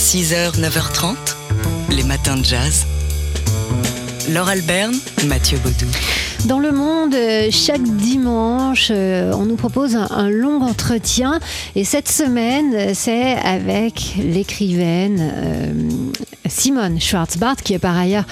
6h, 9h30, les matins de jazz. Laure Alberne, Mathieu Baudou. Dans le monde, euh, chaque dimanche, euh, on nous propose un, long entretien. Et cette semaine, c'est avec l'écrivaine euh, Simone Schwarzbart, qui est par ailleurs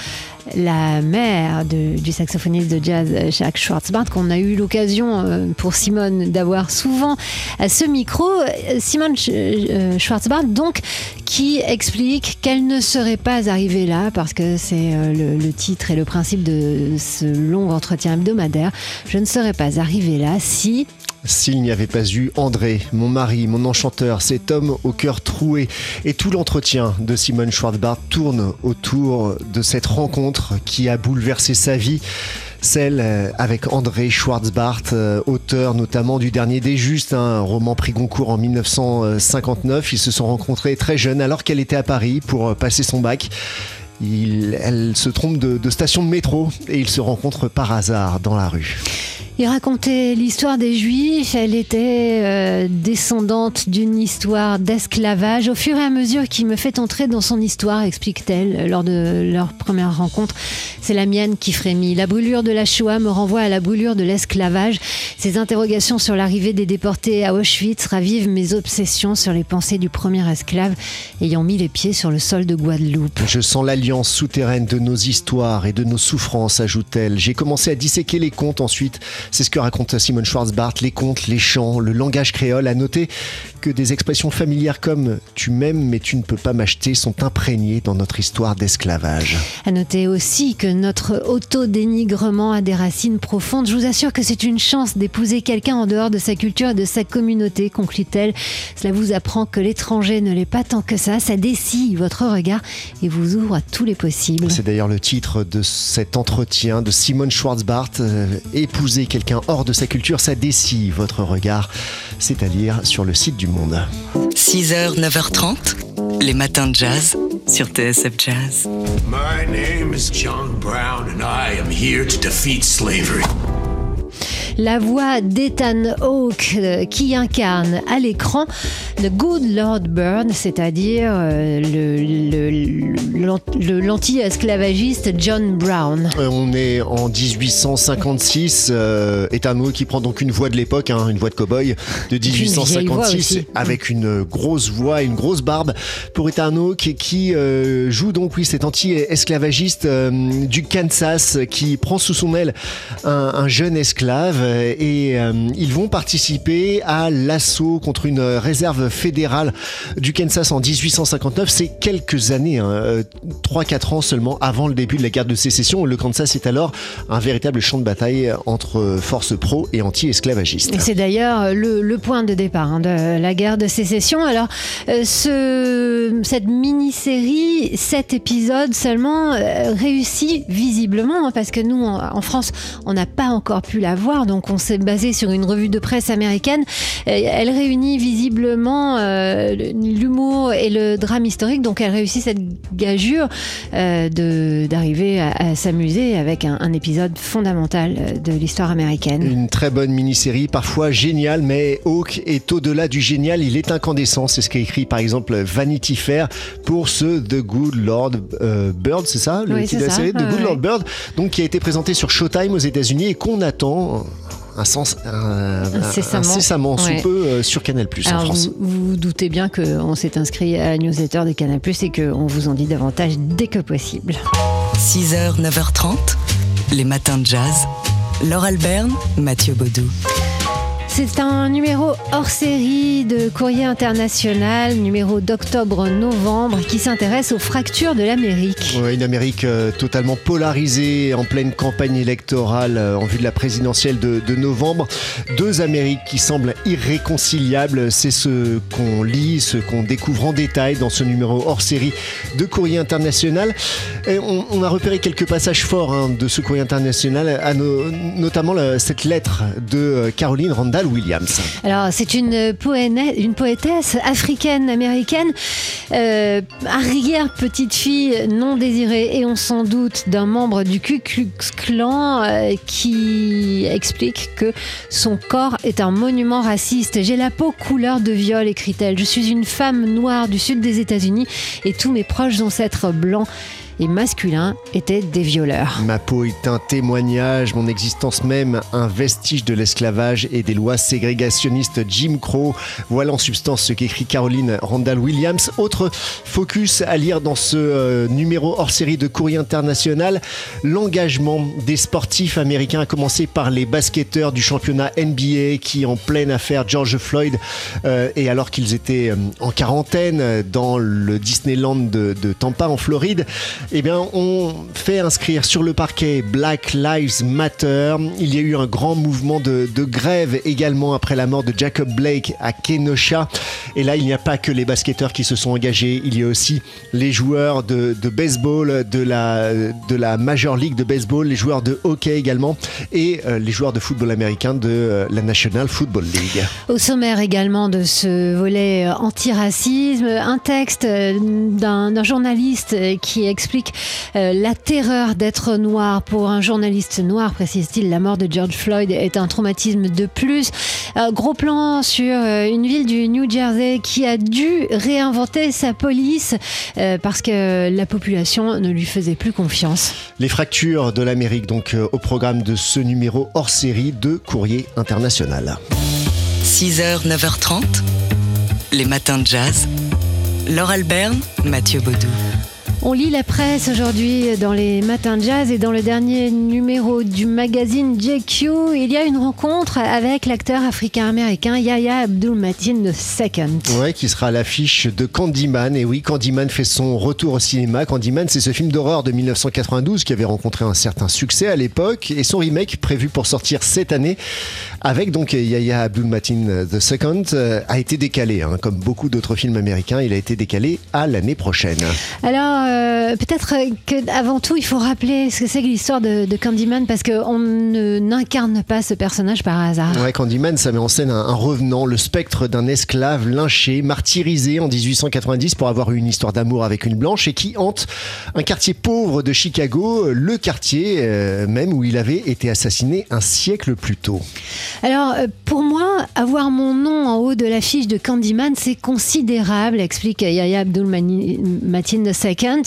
la mère du saxophoniste de jazz euh, Jacques Schwarzbart, qu'on a eu l'occasion euh, pour Simone d'avoir souvent à ce micro. Euh, Simone Sch- Schwarzbart, donc, qui explique qu'elle ne serait pas arrivée là, parce que c'est le titre et le principe de ce long entretien hebdomadaire. Je ne serais pas arrivée là si S'il n'y avait pas eu André, mon mari, mon enchanteur, cet homme au cœur troué, et tout l'entretien de Simone Schwarzbart tourne autour de cette rencontre qui a bouleversé sa vie. Celle euh, avec André Schwarzbart, euh, auteur notamment du Dernier des Justes, un roman pris Goncourt en 1959. Ils se sont rencontrés très jeunes alors qu'elle était à Paris pour euh, passer son bac. Elle se trompe de station de métro et ils se rencontrent par hasard dans la rue. Il racontait l'histoire des Juifs. Elle était euh, descendante d'une histoire d'esclavage. Au fur et à mesure qu'il me fait entrer dans son histoire, explique-t-elle lors de leur première rencontre, c'est la mienne qui frémit. La brûlure de la Shoah me renvoie à la brûlure de l'esclavage. Ces interrogations sur l'arrivée des déportés à Auschwitz ravivent mes obsessions sur les pensées du premier esclave ayant mis les pieds sur le sol de Guadeloupe. Je sens l'alliance souterraine de nos histoires et de nos souffrances, ajoute-t-elle. J'ai commencé à disséquer les contes ensuite. C'est ce que raconte Simone Schwarzbart, les contes, les chants, le langage créole. À noter que des expressions familières comme tu m'aimes mais tu ne peux pas m'acheter sont imprégnées dans notre histoire d'esclavage. À noter aussi que notre auto-dénigrement a des racines profondes. Je vous assure que c'est une chance d'épouser quelqu'un en dehors de sa culture et de sa communauté, conclut-elle. Cela vous apprend que l'étranger ne l'est pas tant que ça. Ça dessille votre regard et vous ouvre à tous les possibles. C'est d'ailleurs le titre de cet entretien de Simone Schwarzbart. Euh, épouser quelqu'un hors de sa culture, ça dessille votre regard. C'est à lire sur le site du Monde. 6h, 9h30, les matins de jazz sur TSF Jazz. My name is John Brown, and I am here to defeat slavery. La voix d'Ethan Hawke euh, qui incarne à l'écran The Good Lord Bird, c'est-à-dire euh, le- l'anti-esclavagiste John Brown. Euh, On est en 1856. Euh, Hawke qui prend donc une voix de l'époque, hein, une voix de cow-boy de vieille voix 1856, aussi. avec une grosse voix, une grosse barbe pour Ethan Hawke qui euh, joue donc oui cet anti-esclavagiste euh, du Kansas qui prend sous son aile un, un jeune esclave et ils vont participer à l'assaut contre une réserve fédérale du Kansas en 1859. C'est quelques années, hein, euh, 3-4 ans seulement avant le début de la guerre de sécession. Le Kansas est alors un véritable champ de bataille entre forces pro et anti-esclavagistes. C'est d'ailleurs le, point de départ hein, de la guerre de sécession. Alors, euh, ce, cette mini-série, sept épisodes seulement, euh, réussit visiblement, hein, parce que nous, en, France, on n'a pas encore pu la voir, donc on s'est basé sur une revue de presse américaine. Euh, Elle réunit visiblement euh, l'humour et le drame historique, donc elle réussit cette gageure euh, de- d'arriver à, à s'amuser avec un, un épisode fondamental euh, de l'histoire américaine. Une très bonne mini-série, parfois géniale, mais Hawk est au-delà du génial, il est incandescent. C'est ce qu'a écrit par exemple Vanity Fair pour ce The Good Lord euh, Bird, c'est ça le Oui, titre de la série? The Good. Lord Bird, donc qui a été présenté sur Showtime aux États-Unis et qu'on attend sens Incessamment. incessamment sous Ouais. peu euh, sur Canal en France. vous, vous vous doutez bien qu'on s'est inscrit à la newsletter de Canal+, et qu'on vous en dit davantage dès que possible. 6h, 9h30, les matins de jazz. Laure Alberne, Mathieu Baudou. C'est un numéro hors série de Courrier International, numéro d'octobre-novembre, qui s'intéresse aux fractures de l'Amérique. Une Amérique euh, totalement polarisée en pleine campagne électorale euh, en vue de la présidentielle de, novembre. Deux Amériques qui semblent irréconciliables. C'est ce qu'on lit, ce qu'on découvre en détail dans ce numéro hors série de Courrier International. On, a repéré quelques passages forts hein, de ce Courrier International, notamment cette lettre de euh, Caroline Randall Williams. Alors, c'est une, une poétesse africaine-américaine, euh, arrière petite fille non désirée, et on s'en doute d'un membre du Ku Klux Klan euh, qui explique que son corps est un monument raciste. J'ai la peau couleur de viol, écrit-elle. Je suis une femme noire du sud des États-Unis et tous mes proches ancêtres blancs et masculins étaient des violeurs. Ma peau est un témoignage, mon existence même un vestige de l'esclavage et des lois ségrégationnistes Jim Crow. Voilà en substance ce qu'écrit Caroline Randall Williams. Autre focus à lire dans ce euh, numéro hors série de Courrier International, l'engagement des sportifs américains, à commencer par les basketteurs du championnat NBA qui, en pleine affaire George Floyd, euh, et alors qu'ils étaient euh, en quarantaine dans le Disneyland de, de Tampa en Floride, eh bien, on fait inscrire sur le parquet Black Lives Matter. Il y a eu un grand mouvement de, de grève également après la mort de Jacob Blake à Kenosha. Et là, il n'y a pas que les basketteurs qui se sont engagés, il y a aussi les joueurs de, baseball, de la, de la Major League de baseball, les joueurs de hockey également, et euh, les joueurs de football américain de euh, la National Football League. Au sommaire également de ce volet euh, antiracisme, un texte d'un journaliste qui explique la terreur d'être noir. Pour un journaliste noir, précise-t-il, la mort de George Floyd est un traumatisme de plus. Gros plan sur une ville du New Jersey qui a dû réinventer sa police euh, parce que la population ne lui faisait plus confiance. Les fractures de l'Amérique, donc euh, au programme de ce numéro hors série de Courrier International. 6h, 9h30, les matins de jazz. Laure Alberne, Mathieu Baudou. On lit la presse aujourd'hui dans les matins de jazz et dans le dernier numéro du magazine JQ, il y a une rencontre avec l'acteur africain-américain Yahya Abdul-Mateen II. Ouais, qui sera à l'affiche de Candyman. Et oui, Candyman fait son retour au cinéma. Candyman, c'est ce film d'horreur de 1992 qui avait rencontré un certain succès à l'époque. Et son remake, prévu pour sortir cette année, avec donc Yahya Abdul-Mateen II, euh, a été décalé. hein. Comme beaucoup d'autres films américains, il a été décalé à l'année prochaine. Alors, euh, peut-être que avant tout, il faut rappeler ce que c'est que l'histoire de, de Candyman parce qu'on ne n'incarne pas ce personnage par hasard. Ouais, Candyman, ça met en scène un, un revenant, le spectre d'un esclave lynché, martyrisé en 1890 pour avoir eu une histoire d'amour avec une blanche et qui hante un quartier pauvre de Chicago, le quartier euh, même où il avait été assassiné un siècle plus tôt. Alors, euh, pour moi, avoir mon nom en haut de l'affiche de Candyman, c'est considérable, explique Yahya Abdul-Mateen II,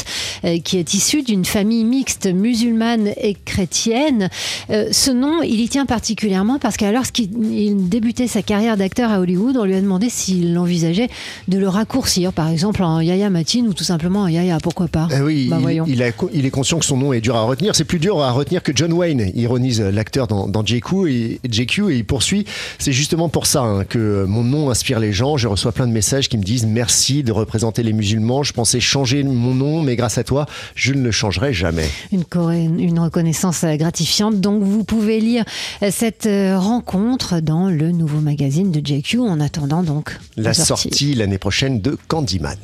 euh, qui est issu d'une famille mixte musulmane et chrétienne. Euh, ce nom, il y tient particulièrement parce que lorsqu'il il débutait sa carrière d'acteur à Hollywood, on lui a demandé s'il envisageait de le raccourcir, par exemple en Yahya Mateen ou tout simplement en Yahya, pourquoi pas Eh oui, Bah, il, voyons. il a- il est conscient que son nom est dur à retenir. C'est plus dur à retenir que John Wayne, ironise l'acteur dans, dans JQ, et, JQ et il poursuit. C'est justement pour ça hein, que mon nom inspire les gens. Je reçois plein de messages qui me disent merci de représenter les musulmans. Je pensais changer mon nom, mais grâce à toi, je ne le changerai jamais. Une, reconnaissance gratifiante. Donc vous pouvez lire cette euh, rencontre dans le nouveau magazine de JQ en attendant donc La sortie l'année prochaine de Candyman.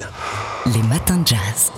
Les matins de jazz.